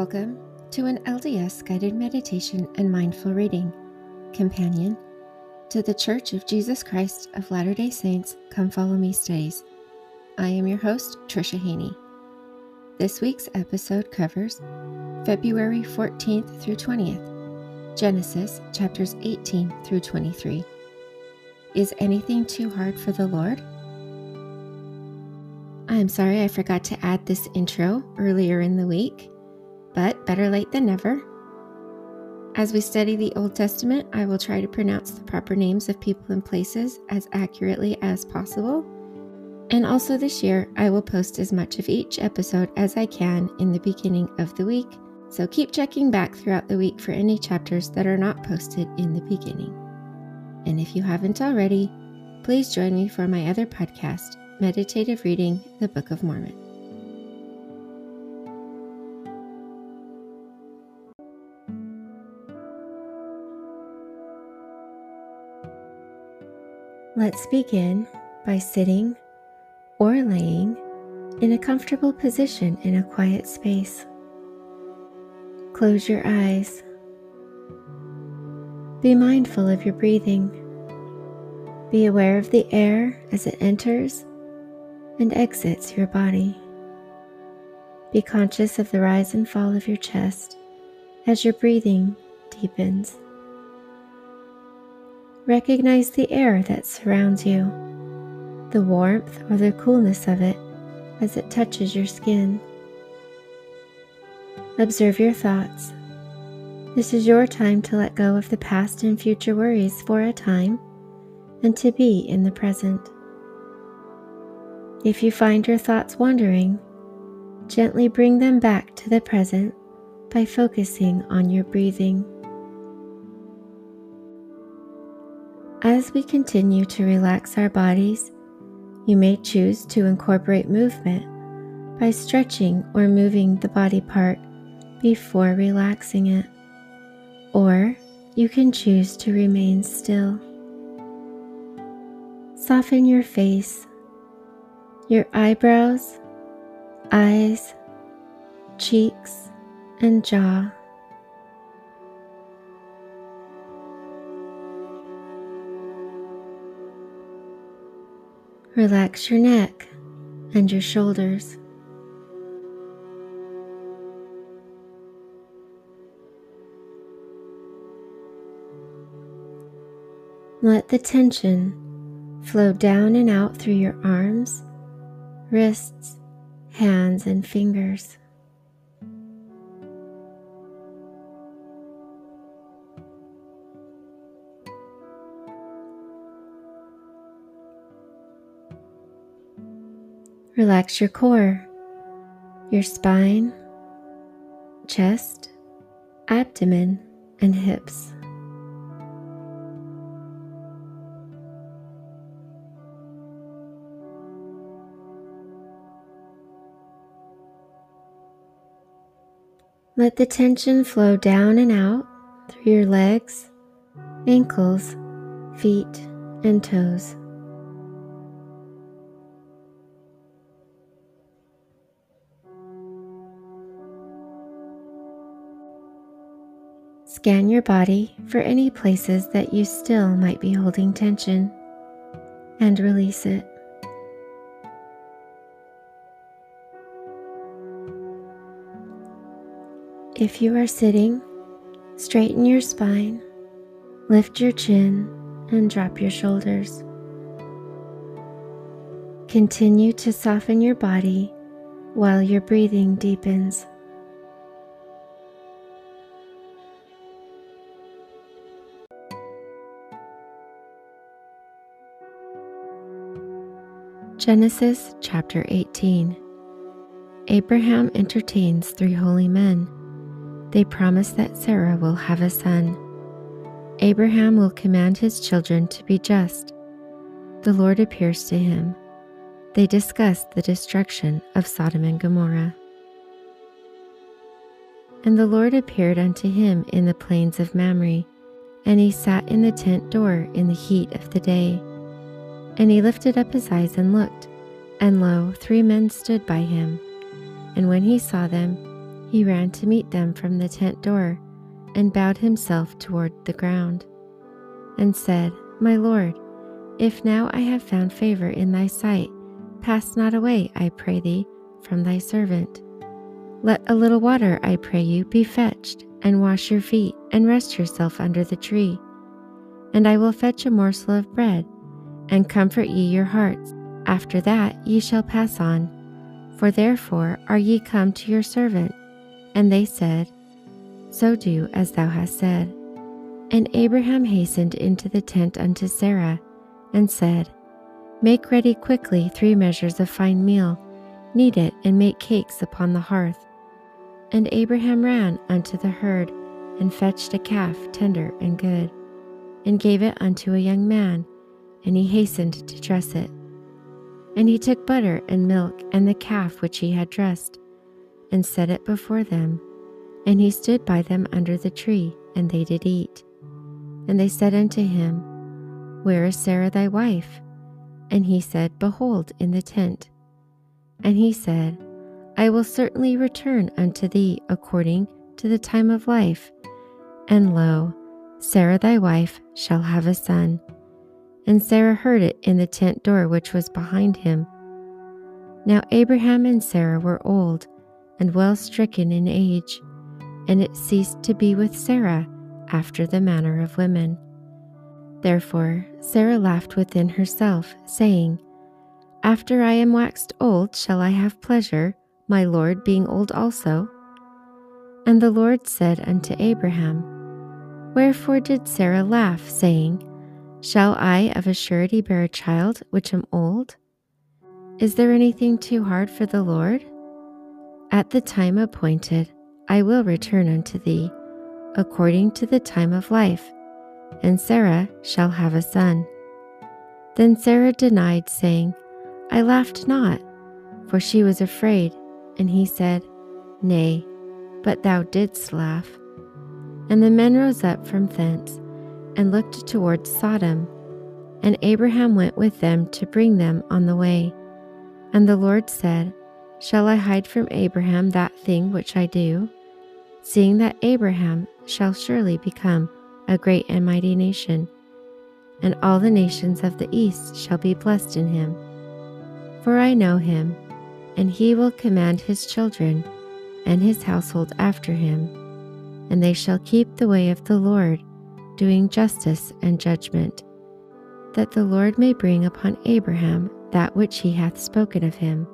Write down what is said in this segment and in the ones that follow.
Welcome to an LDS guided meditation and mindful reading companion to the Church of Jesus Christ of Latter day Saints Come Follow Me studies. I am your host, Tricia Haney. This week's episode covers February 14th through 20th, Genesis chapters 18 through 23. Is anything too hard for the Lord? I'm sorry I forgot to add this intro earlier in the week but better late than never. As we study the Old Testament, I will try to pronounce the proper names of people and places as accurately as possible. And also this year, I will post as much of each episode as I can in the beginning of the week, so keep checking back throughout the week for any chapters that are not posted in the beginning. And if you haven't already, please join me for my other podcast, Meditative Reading the Book of Mormon. Let's begin by sitting or laying in a comfortable position in a quiet space. Close your eyes. Be mindful of your breathing. Be aware of the air as it enters and exits your body. Be conscious of the rise and fall of your chest as your breathing deepens. Recognize the air that surrounds you, the warmth or the coolness of it as it touches your skin. Observe your thoughts. This is your time to let go of the past and future worries for a time and to be in the present. If you find your thoughts wandering, gently bring them back to the present by focusing on your breathing. As we continue to relax our bodies, you may choose to incorporate movement by stretching or moving the body part before relaxing it, or you can choose to remain still. Soften your face, your eyebrows, eyes, cheeks, and jaw. Relax your neck and your shoulders. Let the tension flow down and out through your arms, wrists, hands, and fingers. Relax your core, your spine, chest, abdomen, and hips. Let the tension flow down and out through your legs, ankles, feet, and toes. Scan your body for any places that you still might be holding tension and release it. If you are sitting, straighten your spine, lift your chin, and drop your shoulders. Continue to soften your body while your breathing deepens. Genesis chapter 18 Abraham entertains three holy men. They promise that Sarah will have a son. Abraham will command his children to be just. The Lord appears to him. They discuss the destruction of Sodom and Gomorrah. And the Lord appeared unto him in the plains of Mamre, and he sat in the tent door in the heat of the day. And he lifted up his eyes and looked, and lo, three men stood by him. And when he saw them, he ran to meet them from the tent door and bowed himself toward the ground and said, My Lord, if now I have found favor in thy sight, pass not away, I pray thee, from thy servant. Let a little water, I pray you, be fetched, and wash your feet, and rest yourself under the tree. And I will fetch a morsel of bread, and comfort ye your hearts. After that ye shall pass on. For therefore are ye come to your servant. And they said, So do as thou hast said. And Abraham hastened into the tent unto Sarah, and said, Make ready quickly three measures of fine meal, knead it, and make cakes upon the hearth. And Abraham ran unto the herd, and fetched a calf tender and good, and gave it unto a young man, and he hastened to dress it. And he took butter and milk and the calf which he had dressed, and set it before them. And he stood by them under the tree, and they did eat. And they said unto him, Where is Sarah thy wife? And he said, Behold, in the tent. And he said, I will certainly return unto thee according to the time of life. And lo, Sarah thy wife shall have a son. And Sarah heard it in the tent door which was behind him. Now Abraham and Sarah were old and well stricken in age, and it ceased to be with Sarah after the manner of women. Therefore Sarah laughed within herself, saying, After I am waxed old, shall I have pleasure, my Lord being old also? And the Lord said unto Abraham, Wherefore did Sarah laugh, saying, Shall I of a surety bear a child which am old? Is there anything too hard for the Lord? At the time appointed, I will return unto thee, according to the time of life, and Sarah shall have a son. Then Sarah denied, saying, I laughed not, for she was afraid. And he said, Nay, but thou didst laugh. And the men rose up from thence and looked towards Sodom. And Abraham went with them to bring them on the way. And the Lord said, Shall I hide from Abraham that thing which I do? Seeing that Abraham shall surely become a great and mighty nation, and all the nations of the east shall be blessed in him. For I know him, and he will command his children and his household after him, and they shall keep the way of the Lord doing justice and judgment, that the Lord may bring upon Abraham that which he hath spoken of him.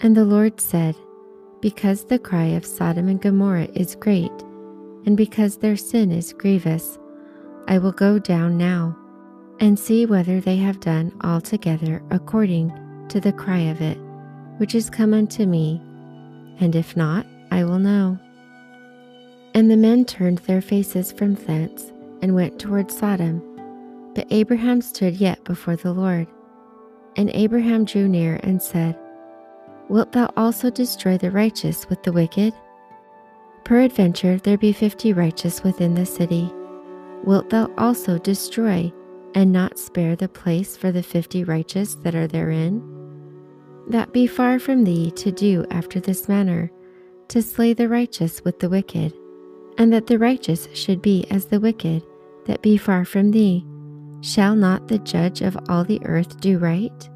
And the Lord said, Because the cry of Sodom and Gomorrah is great, and because their sin is grievous, I will go down now and see whether they have done altogether according to the cry of it, which is come unto me, and if not, I will know. And the men turned their faces from thence and went toward Sodom. But Abraham stood yet before the Lord. And Abraham drew near and said, Wilt thou also destroy the righteous with the wicked? Peradventure there be fifty righteous within the city. Wilt thou also destroy and not spare the place for the fifty righteous that are therein? That be far from thee to do after this manner, to slay the righteous with the wicked and that the righteous should be as the wicked that be far from thee. Shall not the judge of all the earth do right?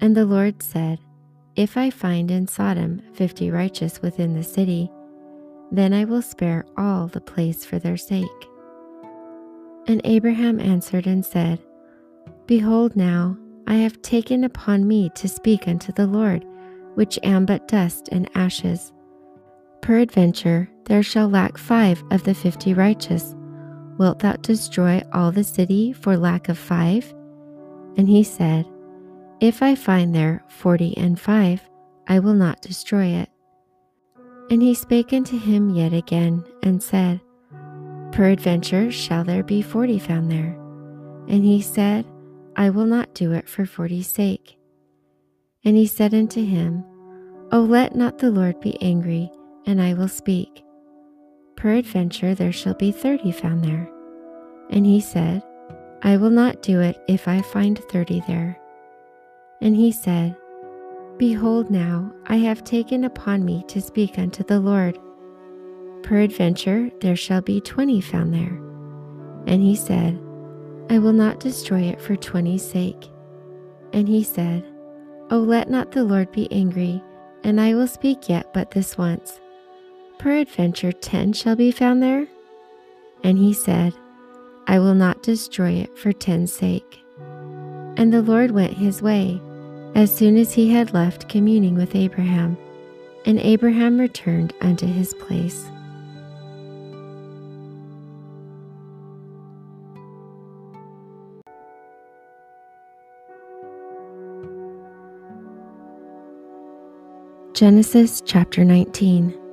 And the Lord said, If I find in Sodom fifty righteous within the city, then I will spare all the place for their sake. And Abraham answered and said, Behold, now I have taken upon me to speak unto the Lord, which am but dust and ashes. Peradventure there shall lack five of the fifty righteous. Wilt thou destroy all the city for lack of five? And he said, If I find there forty and five, I will not destroy it. And he spake unto him yet again, and said, Peradventure shall there be forty found there. And he said, I will not do it for forty's sake. And he said unto him, O let not the Lord be angry, and I will speak. Peradventure there shall be thirty found there. And he said, I will not do it if I find thirty there. And he said, Behold, now I have taken upon me to speak unto the Lord. Peradventure there shall be twenty found there. And he said, I will not destroy it for twenty's sake. And he said, O let not the Lord be angry, and I will speak yet but this once. Peradventure ten shall be found there? And he said, I will not destroy it for ten's sake. And the Lord went his way, as soon as he had left communing with Abraham, and Abraham returned unto his place. Genesis chapter 19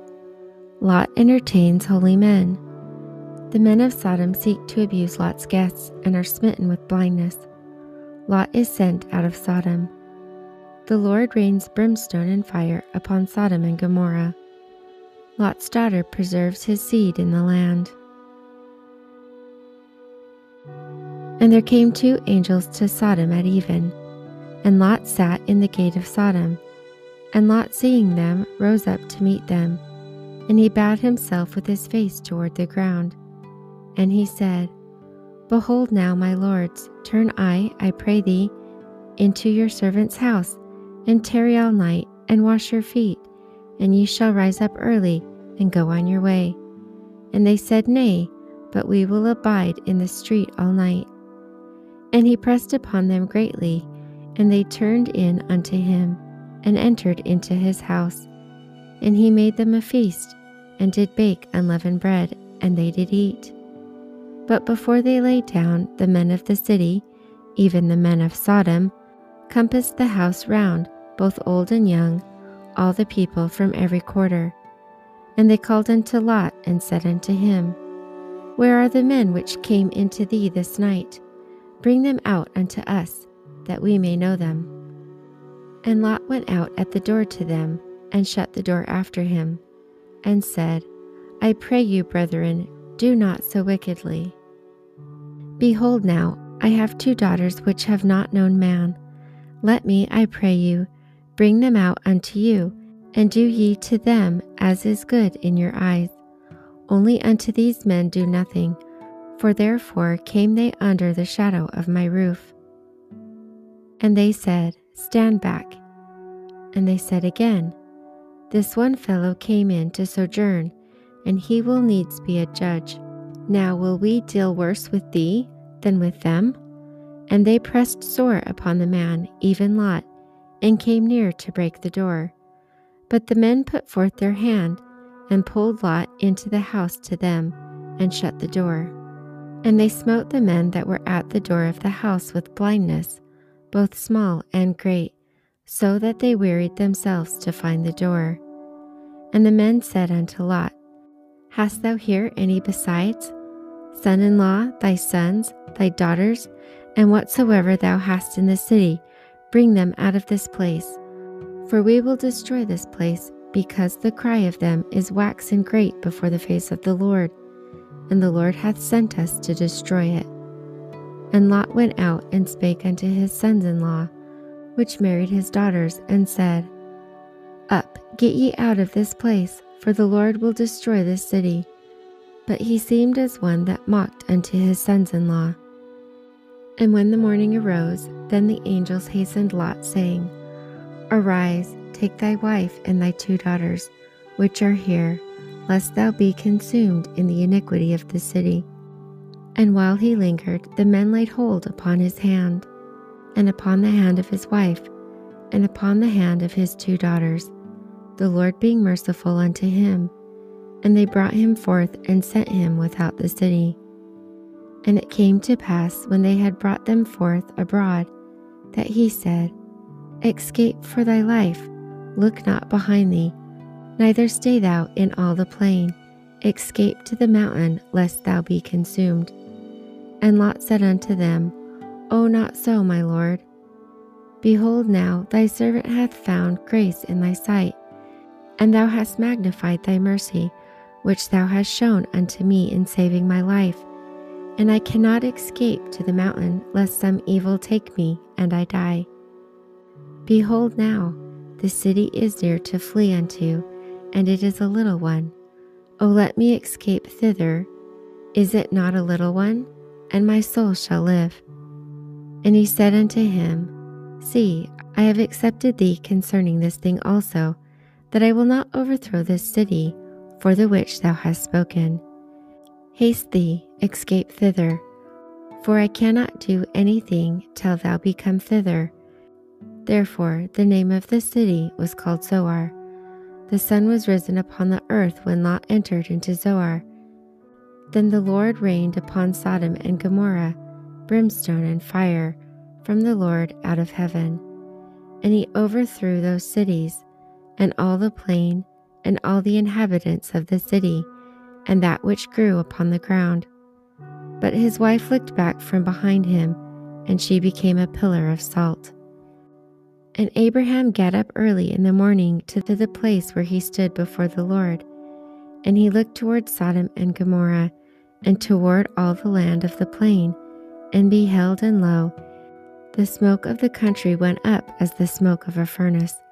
Lot entertains holy men. The men of Sodom seek to abuse Lot's guests and are smitten with blindness. Lot is sent out of Sodom. The Lord rains brimstone and fire upon Sodom and Gomorrah. Lot's daughter preserves his seed in the land. And there came two angels to Sodom at even, and Lot sat in the gate of Sodom. And Lot, seeing them, rose up to meet them. And he bowed himself with his face toward the ground. And he said, Behold now, my lords, turn I, I pray thee, into your servant's house, and tarry all night, and wash your feet, and ye shall rise up early, and go on your way. And they said, Nay, but we will abide in the street all night. And he pressed upon them greatly, and they turned in unto him and entered into his house. And he made them a feast, and did bake unleavened bread, and they did eat. But before they lay down, the men of the city, even the men of Sodom, compassed the house round, both old and young, all the people from every quarter. And they called unto Lot, and said unto him, Where are the men which came into thee this night? Bring them out unto us, that we may know them. And Lot went out at the door to them, and shut the door after him, and said, I pray you, brethren, do not so wickedly. Behold, now, I have two daughters which have not known man. Let me, I pray you, bring them out unto you, and do ye to them as is good in your eyes. Only unto these men do nothing, for therefore came they under the shadow of my roof. And they said, Stand back. And they said again, This one fellow came in to sojourn, and he will needs be a judge. Now will we deal worse with thee than with them? And they pressed sore upon the man, even Lot, and came near to break the door. But the men put forth their hand, and pulled Lot into the house to them, and shut the door. And they smote the men that were at the door of the house with blindness, both small and great, so that they wearied themselves to find the door. And the men said unto Lot, Hast thou here any besides? Son in law, thy sons, thy daughters, and whatsoever thou hast in the city, bring them out of this place. For we will destroy this place, because the cry of them is waxen great before the face of the Lord, and the Lord hath sent us to destroy it. And Lot went out and spake unto his sons in law, which married his daughters, and said, Up, get ye out of this place, for the Lord will destroy this city. But he seemed as one that mocked unto his sons in law. And when the morning arose, then the angels hastened Lot, saying, Arise, take thy wife and thy two daughters, which are here, lest thou be consumed in the iniquity of the city. And while he lingered, the men laid hold upon his hand, and upon the hand of his wife, and upon the hand of his two daughters, the Lord being merciful unto him. And they brought him forth and sent him without the city. And it came to pass when they had brought them forth abroad, that he said, Escape for thy life, look not behind thee, neither stay thou in all the plain, escape to the mountain, lest thou be consumed. And Lot said unto them, O not so, my lord. Behold, now thy servant hath found grace in thy sight, and thou hast magnified thy mercy, which thou hast shown unto me in saving my life. And I cannot escape to the mountain, lest some evil take me, and I die. Behold, now the city is near to flee unto, and it is a little one. O let me escape thither. Is it not a little one? And my soul shall live. And he said unto him, See, I have accepted thee concerning this thing also, that I will not overthrow this city for the which thou hast spoken. Haste thee, escape thither, for I cannot do anything till thou be come thither. Therefore the name of the city was called Zoar. The sun was risen upon the earth when Lot entered into Zoar. Then the Lord rained upon Sodom and Gomorrah brimstone and fire from the Lord out of heaven. And he overthrew those cities, and all the plain, and all the inhabitants of the city, and that which grew upon the ground. But his wife looked back from behind him, and she became a pillar of salt. And Abraham got up early in the morning to the place where he stood before the Lord. And he looked toward Sodom and Gomorrah, and toward all the land of the plain, and beheld, and lo, the smoke of the country went up as the smoke of a furnace.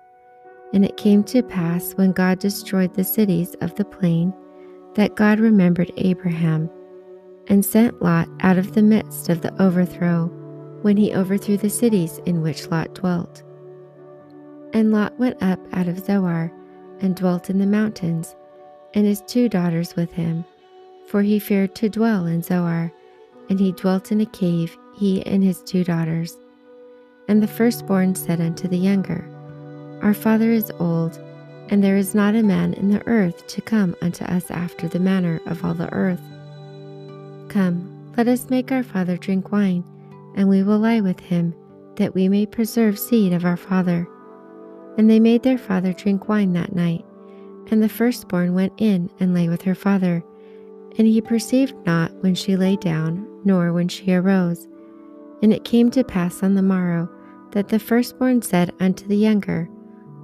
And it came to pass when God destroyed the cities of the plain, that God remembered Abraham, and sent Lot out of the midst of the overthrow, when he overthrew the cities in which Lot dwelt. And Lot went up out of Zoar and dwelt in the mountains, and his two daughters with him, for he feared to dwell in Zoar, and he dwelt in a cave, he and his two daughters. And the firstborn said unto the younger, Our father is old, and there is not a man in the earth to come unto us after the manner of all the earth. Come, let us make our father drink wine, and we will lie with him, that we may preserve seed of our father. And they made their father drink wine that night. And the firstborn went in and lay with her father. And he perceived not when she lay down, nor when she arose. And it came to pass on the morrow that the firstborn said unto the younger,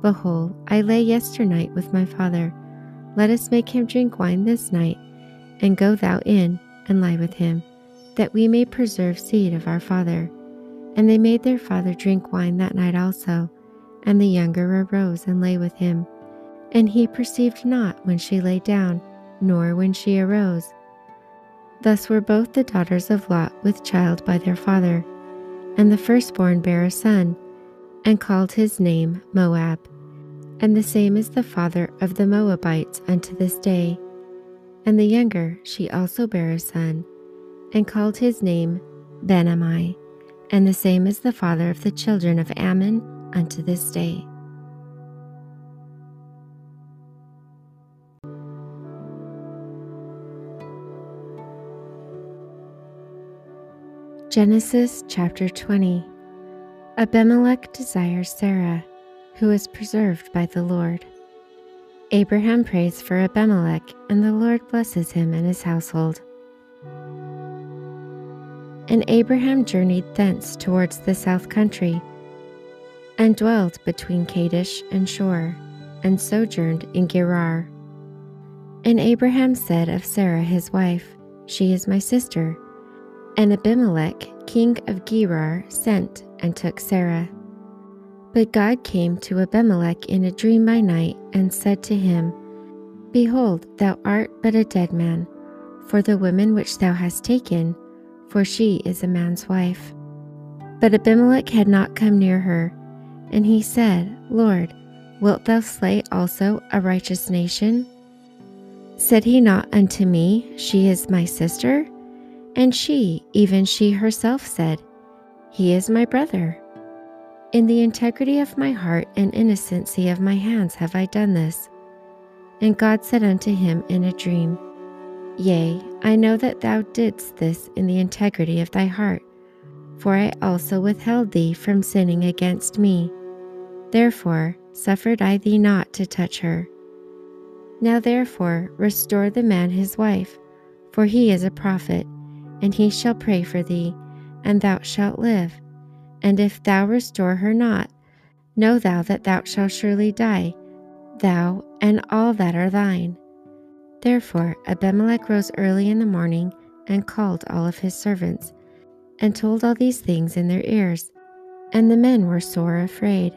Behold, I lay yesternight with my father. Let us make him drink wine this night, and go thou in and lie with him, that we may preserve seed of our father. And they made their father drink wine that night also. And the younger arose and lay with him. And he perceived not when she lay down, nor when she arose. Thus were both the daughters of Lot with child by their father. And the firstborn bare a son, and called his name Moab. And the same is the father of the Moabites unto this day. And the younger she also bare a son, and called his name Ben-ammi. And the same is the father of the children of Ammon unto this day. Genesis chapter 20 Abimelech desires Sarah, who is preserved by the Lord. Abraham prays for Abimelech, and the Lord blesses him and his household. And Abraham journeyed thence towards the south country and dwelled between Kadesh and Shur, and sojourned in Gerar. And Abraham said of Sarah his wife, She is my sister. And Abimelech, king of Gerar, sent and took Sarah. But God came to Abimelech in a dream by night, and said to him, Behold, thou art but a dead man, for the woman which thou hast taken, for she is a man's wife. But Abimelech had not come near her, and he said, Lord, wilt thou slay also a righteous nation? Said he not unto me, She is my sister? And she, even she herself, said, He is my brother. In the integrity of my heart and innocency of my hands have I done this. And God said unto him in a dream, Yea, I know that thou didst this in the integrity of thy heart, for I also withheld thee from sinning against me. Therefore suffered I thee not to touch her. Now therefore restore the man his wife, for he is a prophet, and he shall pray for thee, and thou shalt live. And if thou restore her not, know thou that thou shalt surely die, thou and all that are thine. Therefore Abimelech rose early in the morning and called all of his servants, and told all these things in their ears, and the men were sore afraid.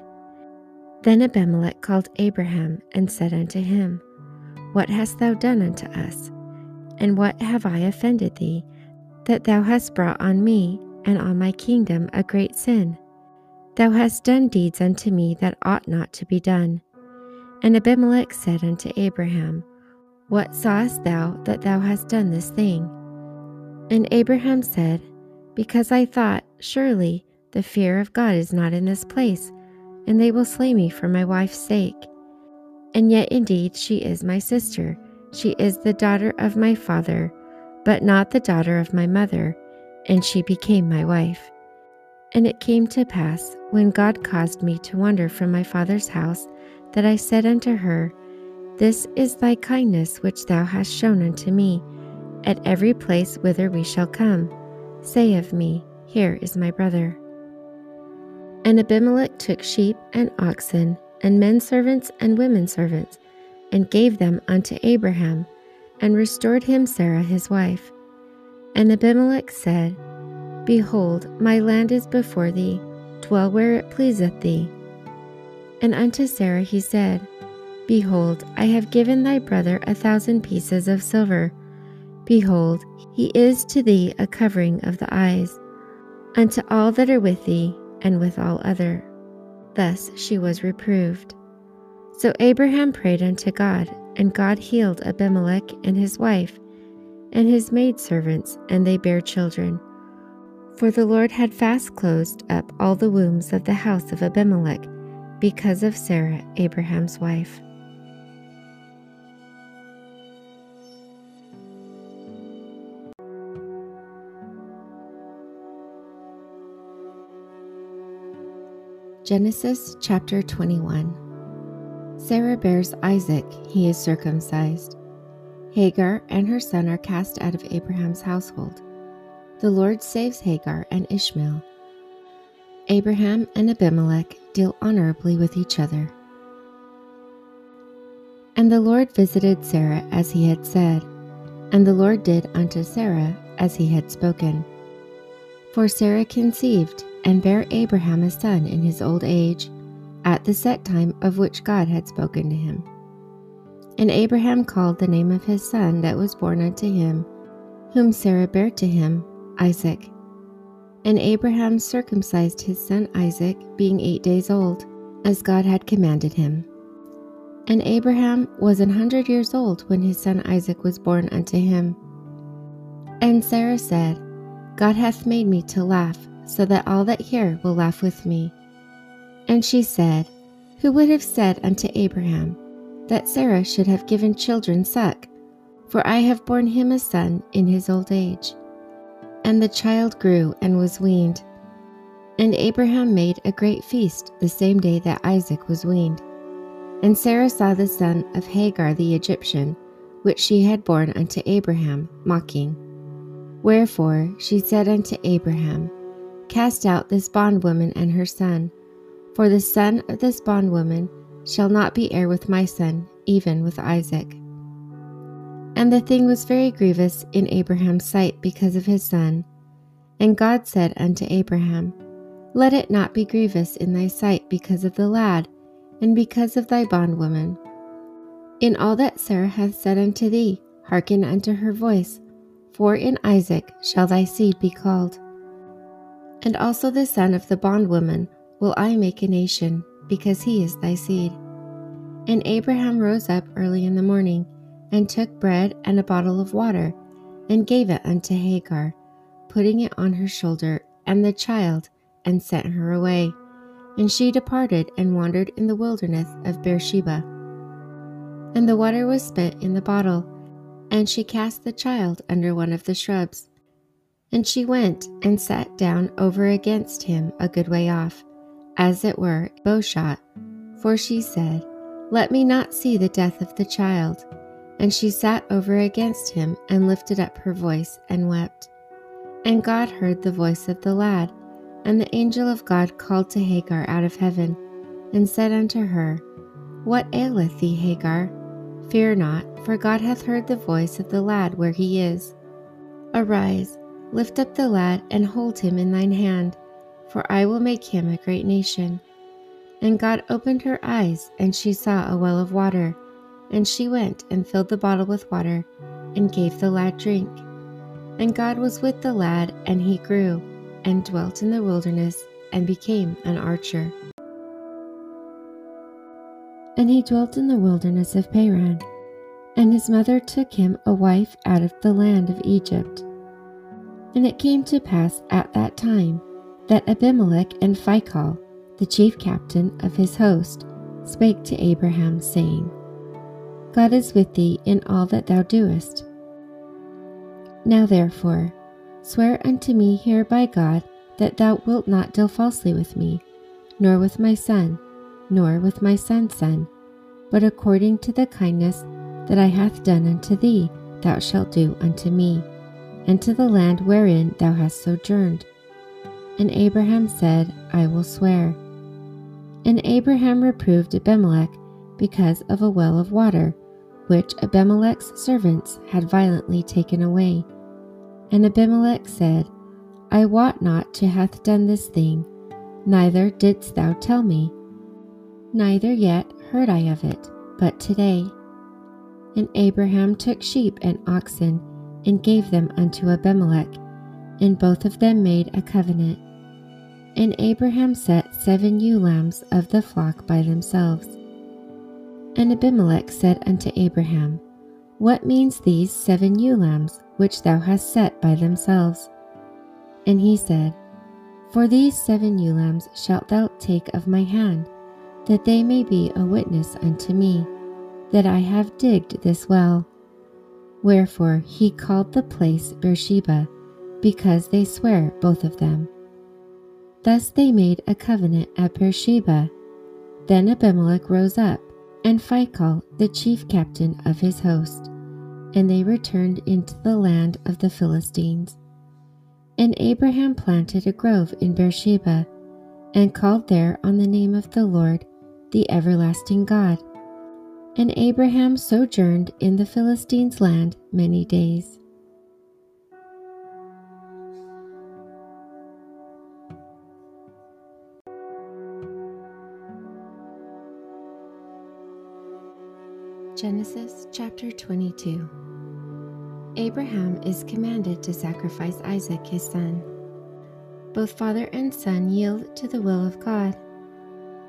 Then Abimelech called Abraham and said unto him, What hast thou done unto us? And what have I offended thee, that thou hast brought on me and on my kingdom a great sin? Thou hast done deeds unto me that ought not to be done. And Abimelech said unto Abraham, What sawest thou that thou hast done this thing? And Abraham said, Because I thought, surely the fear of God is not in this place, and they will slay me for my wife's sake. And yet indeed she is my sister, she is the daughter of my father, but not the daughter of my mother, and she became my wife. And it came to pass, when God caused me to wander from my father's house, that I said unto her, This is thy kindness which thou hast shown unto me, at every place whither we shall come. Say of me, Here is my brother. And Abimelech took sheep and oxen, and men servants and women servants, and gave them unto Abraham, and restored him Sarah his wife. And Abimelech said, Behold, my land is before thee, dwell where it pleaseth thee. And unto Sarah he said, Behold, I have given thy brother a thousand pieces of silver. Behold, he is to thee a covering of the eyes. Unto all that are with thee, and with all other. Thus she was reproved. So Abraham prayed unto God, and God healed Abimelech and his wife, and his maidservants, and they bare children. For the Lord had fast closed up all the wombs of the house of Abimelech because of Sarah, Abraham's wife. Genesis chapter 21 Sarah bears Isaac, he is circumcised. Hagar and her son are cast out of Abraham's household. The Lord saves Hagar and Ishmael. Abraham and Abimelech deal honorably with each other. And the Lord visited Sarah as he had said, and the Lord did unto Sarah as he had spoken. For Sarah conceived and bare Abraham a son in his old age, at the set time of which God had spoken to him. And Abraham called the name of his son that was born unto him, whom Sarah bare to him, Isaac. And Abraham circumcised his son Isaac, being eight days old, as God had commanded him. And Abraham was an hundred years old when his son Isaac was born unto him. And Sarah said, God hath made me to laugh, so that all that hear will laugh with me. And she said, Who would have said unto Abraham that Sarah should have given children suck? For I have borne him a son in his old age. And the child grew and was weaned. And Abraham made a great feast the same day that Isaac was weaned. And Sarah saw the son of Hagar the Egyptian, which she had borne unto Abraham, mocking. Wherefore she said unto Abraham, Cast out this bondwoman and her son, for the son of this bondwoman shall not be heir with my son, even with Isaac. And the thing was very grievous in Abraham's sight because of his son. And God said unto Abraham, Let it not be grievous in thy sight because of the lad, and because of thy bondwoman. In all that Sarah hath said unto thee, hearken unto her voice, for in Isaac shall thy seed be called. And also the son of the bondwoman will I make a nation, because he is thy seed. And Abraham rose up early in the morning and took bread and a bottle of water, and gave it unto Hagar, putting it on her shoulder, and the child, and sent her away. And she departed and wandered in the wilderness of Beersheba. And the water was spent in the bottle, and she cast the child under one of the shrubs. And she went and sat down over against him a good way off, as it were bowshot, for she said, Let me not see the death of the child. And she sat over against him and lifted up her voice and wept. And God heard the voice of the lad, and the angel of God called to Hagar out of heaven, and said unto her, What aileth thee, Hagar? Fear not, for God hath heard the voice of the lad where he is. Arise, lift up the lad, and hold him in thine hand, for I will make him a great nation. And God opened her eyes, and she saw a well of water. And she went and filled the bottle with water, and gave the lad drink. And God was with the lad, and he grew, and dwelt in the wilderness, and became an archer. And he dwelt in the wilderness of Paran. And his mother took him a wife out of the land of Egypt. And it came to pass at that time that Abimelech and Phicol, the chief captain of his host, spake to Abraham, saying, God is with thee in all that thou doest. Now therefore, swear unto me here by God that thou wilt not deal falsely with me, nor with my son, nor with my son's son, but according to the kindness that I hath done unto thee, thou shalt do unto me, and to the land wherein thou hast sojourned. And Abraham said, I will swear. And Abraham reproved Abimelech because of a well of water, which Abimelech's servants had violently taken away. And Abimelech said, I wot not to hath done this thing, neither didst thou tell me, neither yet heard I of it, but today. And Abraham took sheep and oxen, and gave them unto Abimelech, and both of them made a covenant. And Abraham set seven ewe lambs of the flock by themselves. And Abimelech said unto Abraham, What means these seven ewe lambs which thou hast set by themselves? And he said, For these seven ewe lambs shalt thou take of my hand, that they may be a witness unto me, that I have digged this well. Wherefore he called the place Beersheba, because they swear both of them. Thus they made a covenant at Beersheba. Then Abimelech rose up, and Phicol, the chief captain of his host, and they returned into the land of the Philistines. And Abraham planted a grove in Beersheba, and called there on the name of the Lord, the everlasting God. And Abraham sojourned in the Philistines' land many days. Genesis chapter 22 Abraham is commanded to sacrifice Isaac his son. Both father and son yield to the will of God.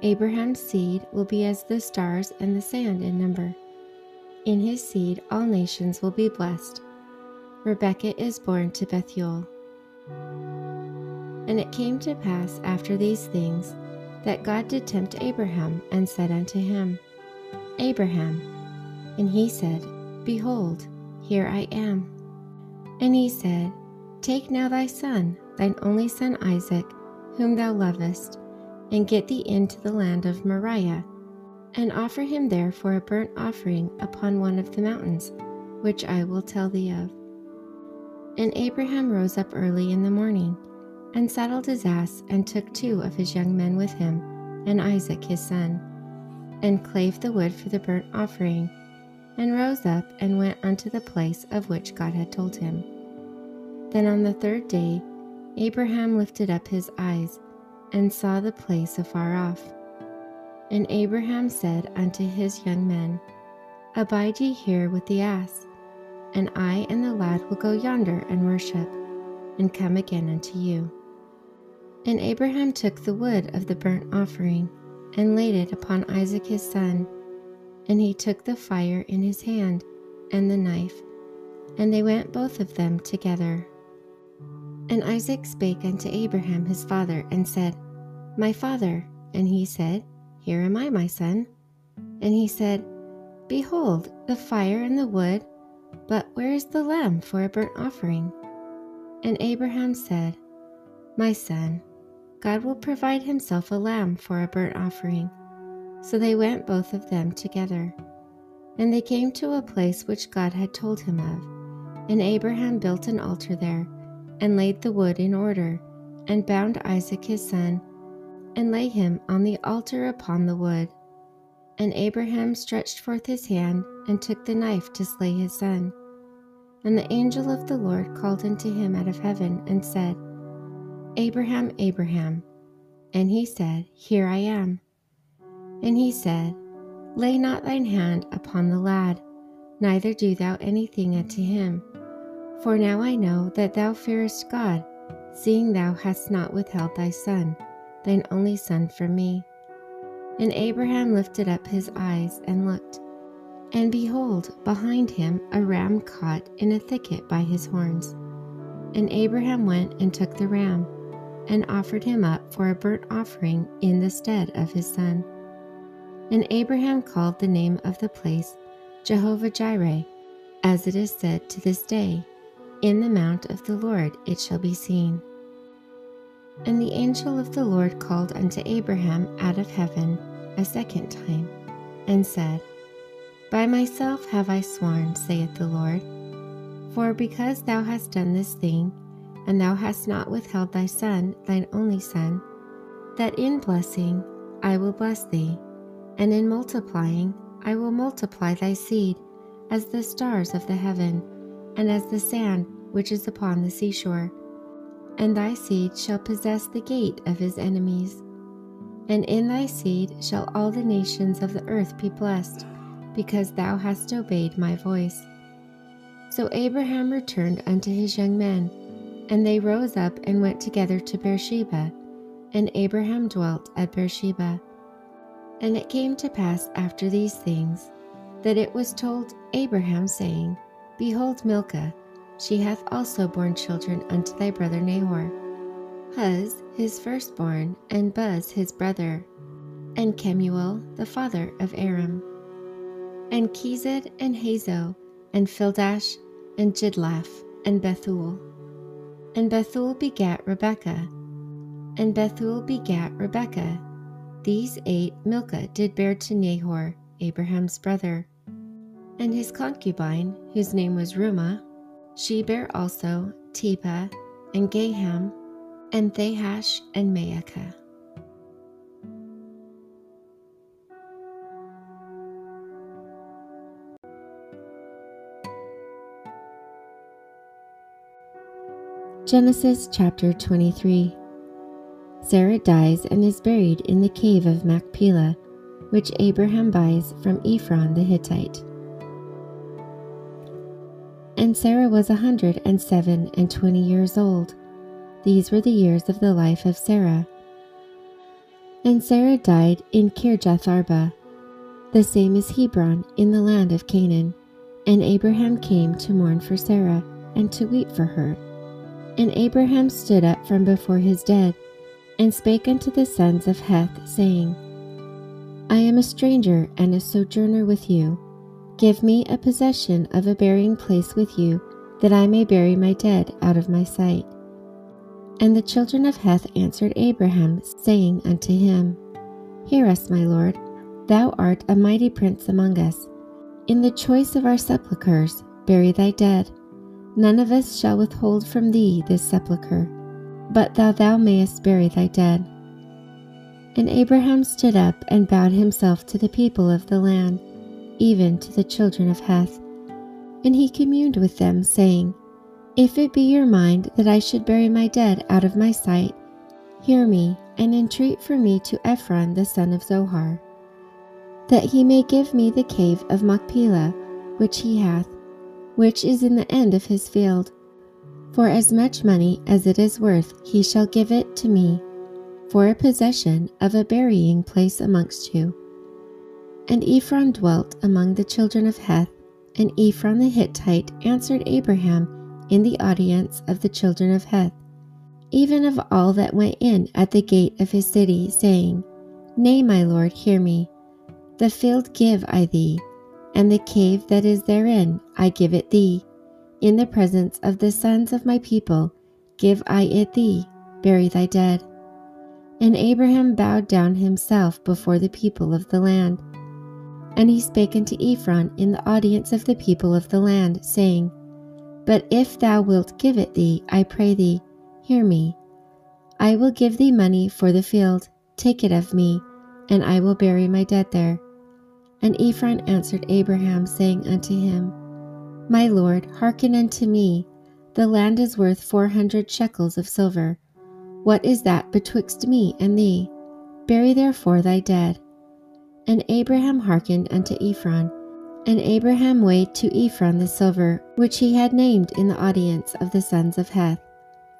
Abraham's seed will be as the stars and the sand in number. In his seed all nations will be blessed. Rebekah is born to Bethuel. And it came to pass after these things that God did tempt Abraham and said unto him, Abraham, and he said, Behold, here I am. And he said, Take now thy son, thine only son Isaac, whom thou lovest, and get thee into the land of Moriah, and offer him there for a burnt offering upon one of the mountains, which I will tell thee of. And Abraham rose up early in the morning, and saddled his ass, and took two of his young men with him, and Isaac his son, and clave the wood for the burnt offering and rose up and went unto the place of which God had told him. Then on the third day, Abraham lifted up his eyes and saw the place afar off. And Abraham said unto his young men, Abide ye here with the ass, and I and the lad will go yonder and worship, and come again unto you. And Abraham took the wood of the burnt offering, and laid it upon Isaac his son, and he took the fire in his hand and the knife, and they went both of them together. And Isaac spake unto Abraham his father, and said, My father. And he said, Here am I, my son. And he said, Behold, the fire and the wood, but where is the lamb for a burnt offering? And Abraham said, My son, God will provide himself a lamb for a burnt offering. So they went both of them together. And they came to a place which God had told him of. And Abraham built an altar there, and laid the wood in order, and bound Isaac his son, and lay him on the altar upon the wood. And Abraham stretched forth his hand, and took the knife to slay his son. And the angel of the Lord called unto him out of heaven, and said, Abraham, Abraham. And he said, Here I am. And he said, Lay not thine hand upon the lad, neither do thou anything unto him. For now I know that thou fearest God, seeing thou hast not withheld thy son, thine only son, from me. And Abraham lifted up his eyes and looked, and behold, behind him a ram caught in a thicket by his horns. And Abraham went and took the ram, and offered him up for a burnt offering in the stead of his son. And Abraham called the name of the place Jehovah Jireh, as it is said to this day, In the mount of the Lord it shall be seen. And the angel of the Lord called unto Abraham out of heaven a second time, and said, by myself have I sworn, saith the Lord. For because thou hast done this thing, and thou hast not withheld thy son, thine only son, that in blessing I will bless thee, and in multiplying I will multiply thy seed as the stars of the heaven, and as the sand which is upon the seashore. And thy seed shall possess the gate of his enemies. And in thy seed shall all the nations of the earth be blessed because thou hast obeyed my voice. So Abraham returned unto his young men, and they rose up and went together to Beersheba, and Abraham dwelt at Beersheba. And it came to pass after these things that it was told Abraham, saying, Behold, Milcah, she hath also borne children unto thy brother Nahor. Huz, his firstborn, and Buz, his brother, and Kemuel, the father of Aram and Chesed and Hazo, and Pildash, and Jidlaph, and Bethuel. And Bethuel begat Rebekah, and Bethuel begat Rebekah. These eight Milcah did bear to Nahor, Abraham's brother. And his concubine, whose name was Reumah, she bare also Tebah, and Gaham, and Thahash, and Maachah. Genesis chapter 23 Sarah dies and is buried in the cave of Machpelah, which Abraham buys from Ephron the Hittite. And Sarah was a hundred and seven and twenty years old. These were the years of the life of Sarah. And Sarah died in Kirjath Arba, the same as Hebron in the land of Canaan. And Abraham came to mourn for Sarah and to weep for her. And Abraham stood up from before his dead, and spake unto the sons of Heth, saying, I am a stranger and a sojourner with you. Give me a possession of a burying place with you, that I may bury my dead out of my sight. And the children of Heth answered Abraham, saying unto him, Hear us, my lord, thou art a mighty prince among us. In the choice of our sepulchres, bury thy dead. None of us shall withhold from thee this sepulchre, but thou thou mayest bury thy dead. And Abraham stood up and bowed himself to the people of the land, even to the children of Heth. And he communed with them, saying, If it be your mind that I should bury my dead out of my sight, hear me, and entreat for me to Ephron the son of Zohar, that he may give me the cave of Machpelah, which he hath, which is in the end of his field. For as much money as it is worth, he shall give it to me, for a possession of a burying place amongst you. And Ephron dwelt among the children of Heth, and Ephron the Hittite answered Abraham in the audience of the children of Heth, even of all that went in at the gate of his city, saying, Nay, my lord, hear me. The field give I thee, and the cave that is therein I give it thee. In the presence of the sons of my people give I it thee, bury thy dead. And Abraham bowed down himself before the people of the land. And he spake unto Ephron in the audience of the people of the land, saying, But if thou wilt give it thee, I pray thee, hear me. I will give thee money for the field, take it of me, and I will bury my dead there. And Ephron answered Abraham, saying unto him, My lord, hearken unto me. The land is worth four hundred shekels of silver. What is that betwixt me and thee? Bury therefore thy dead. And Abraham hearkened unto Ephron. And Abraham weighed to Ephron the silver which he had named in the audience of the sons of Heth,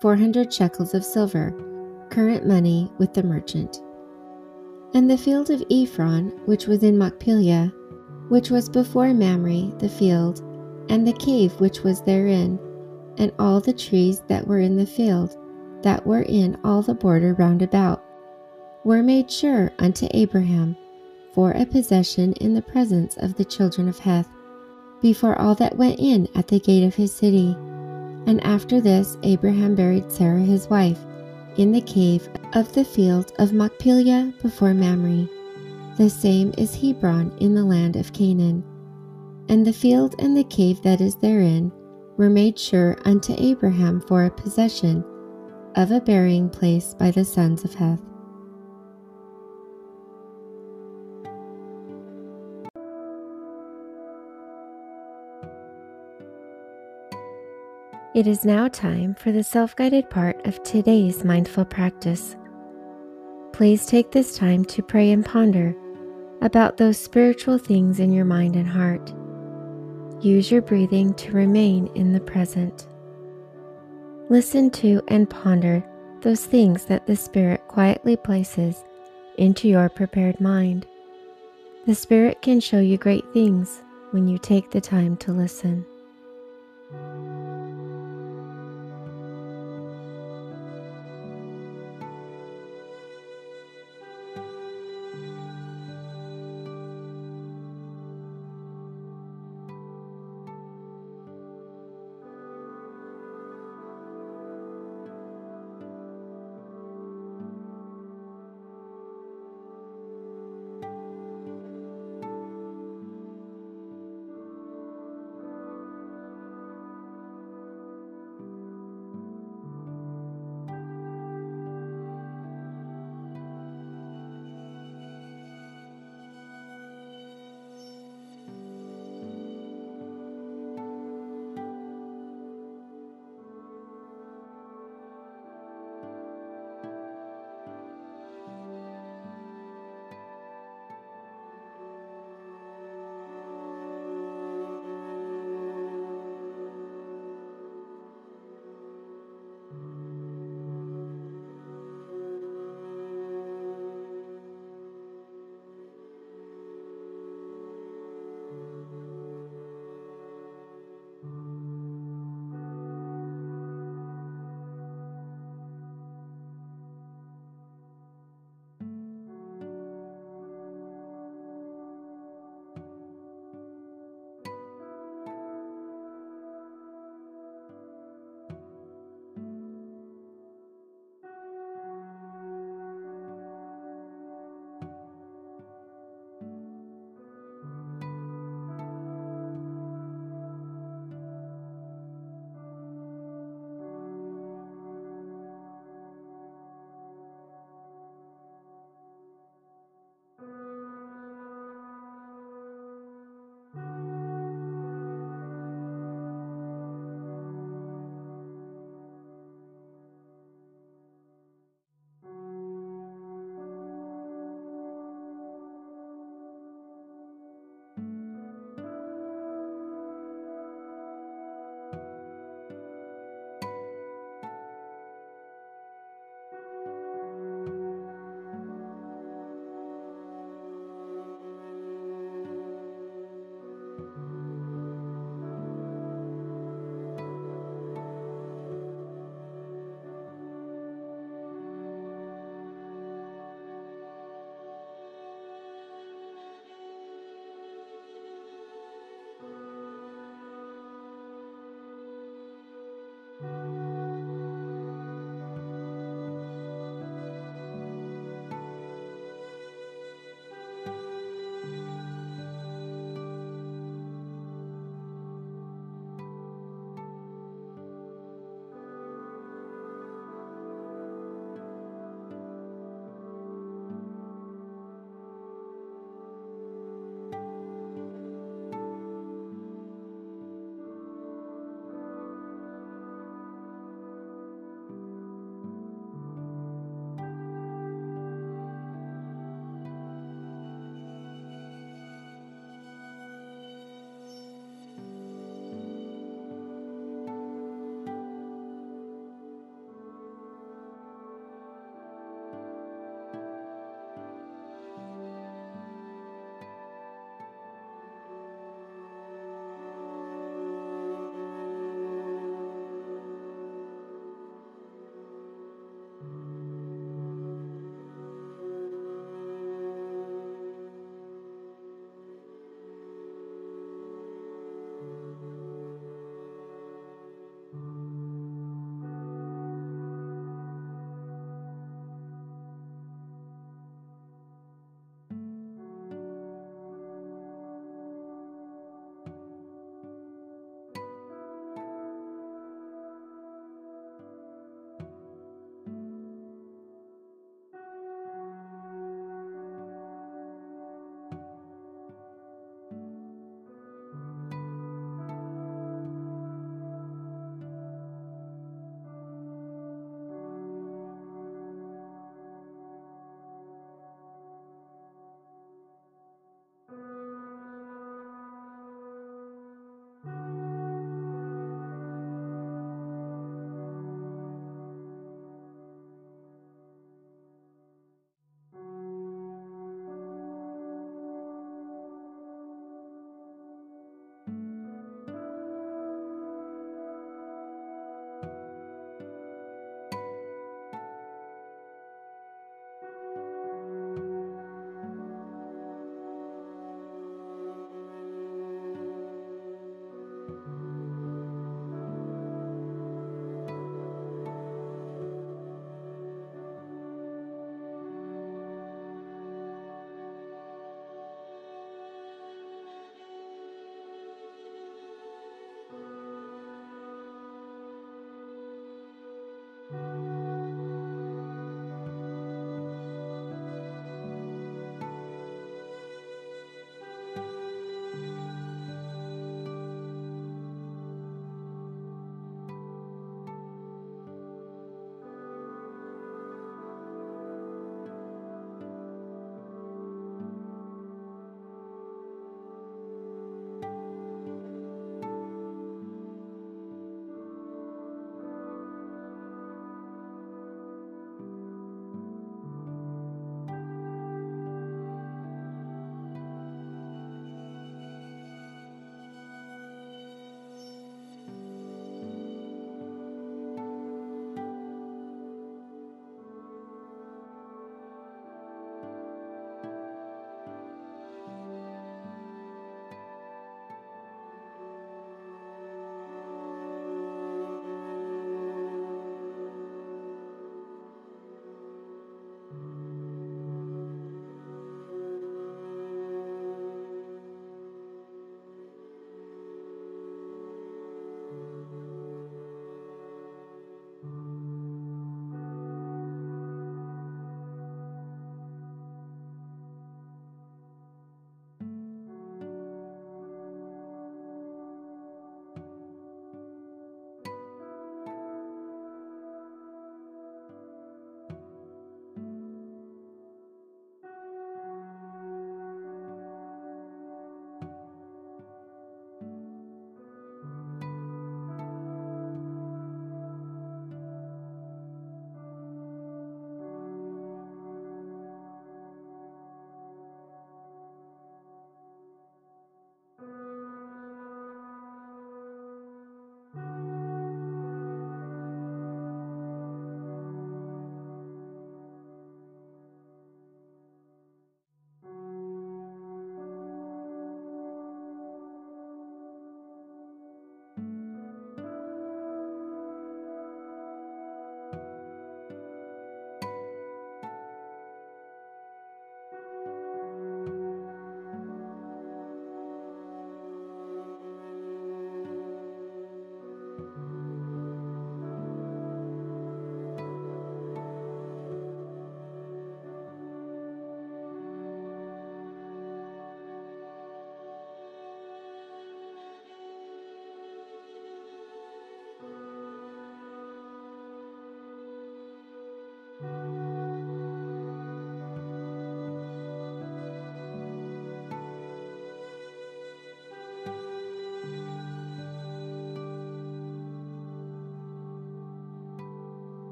four hundred shekels of silver, current money with the merchant. And the field of Ephron, which was in Machpelah, which was before Mamre the field, and the cave which was therein, and all the trees that were in the field, that were in all the border round about, were made sure unto Abraham for a possession in the presence of the children of Heth, before all that went in at the gate of his city. And after this Abraham buried Sarah his wife in the cave of the field of Machpelah before Mamre. The same is Hebron in the land of Canaan. And the field and the cave that is therein were made sure unto Abraham for a possession of a burying place by the sons of Heth. It is now time for the self guided part of today's mindful practice. Please take this time to pray and ponder about those spiritual things in your mind and heart. Use your breathing to remain in the present. Listen to and ponder those things that the Spirit quietly places into your prepared mind. The Spirit can show you great things when you take the time to listen.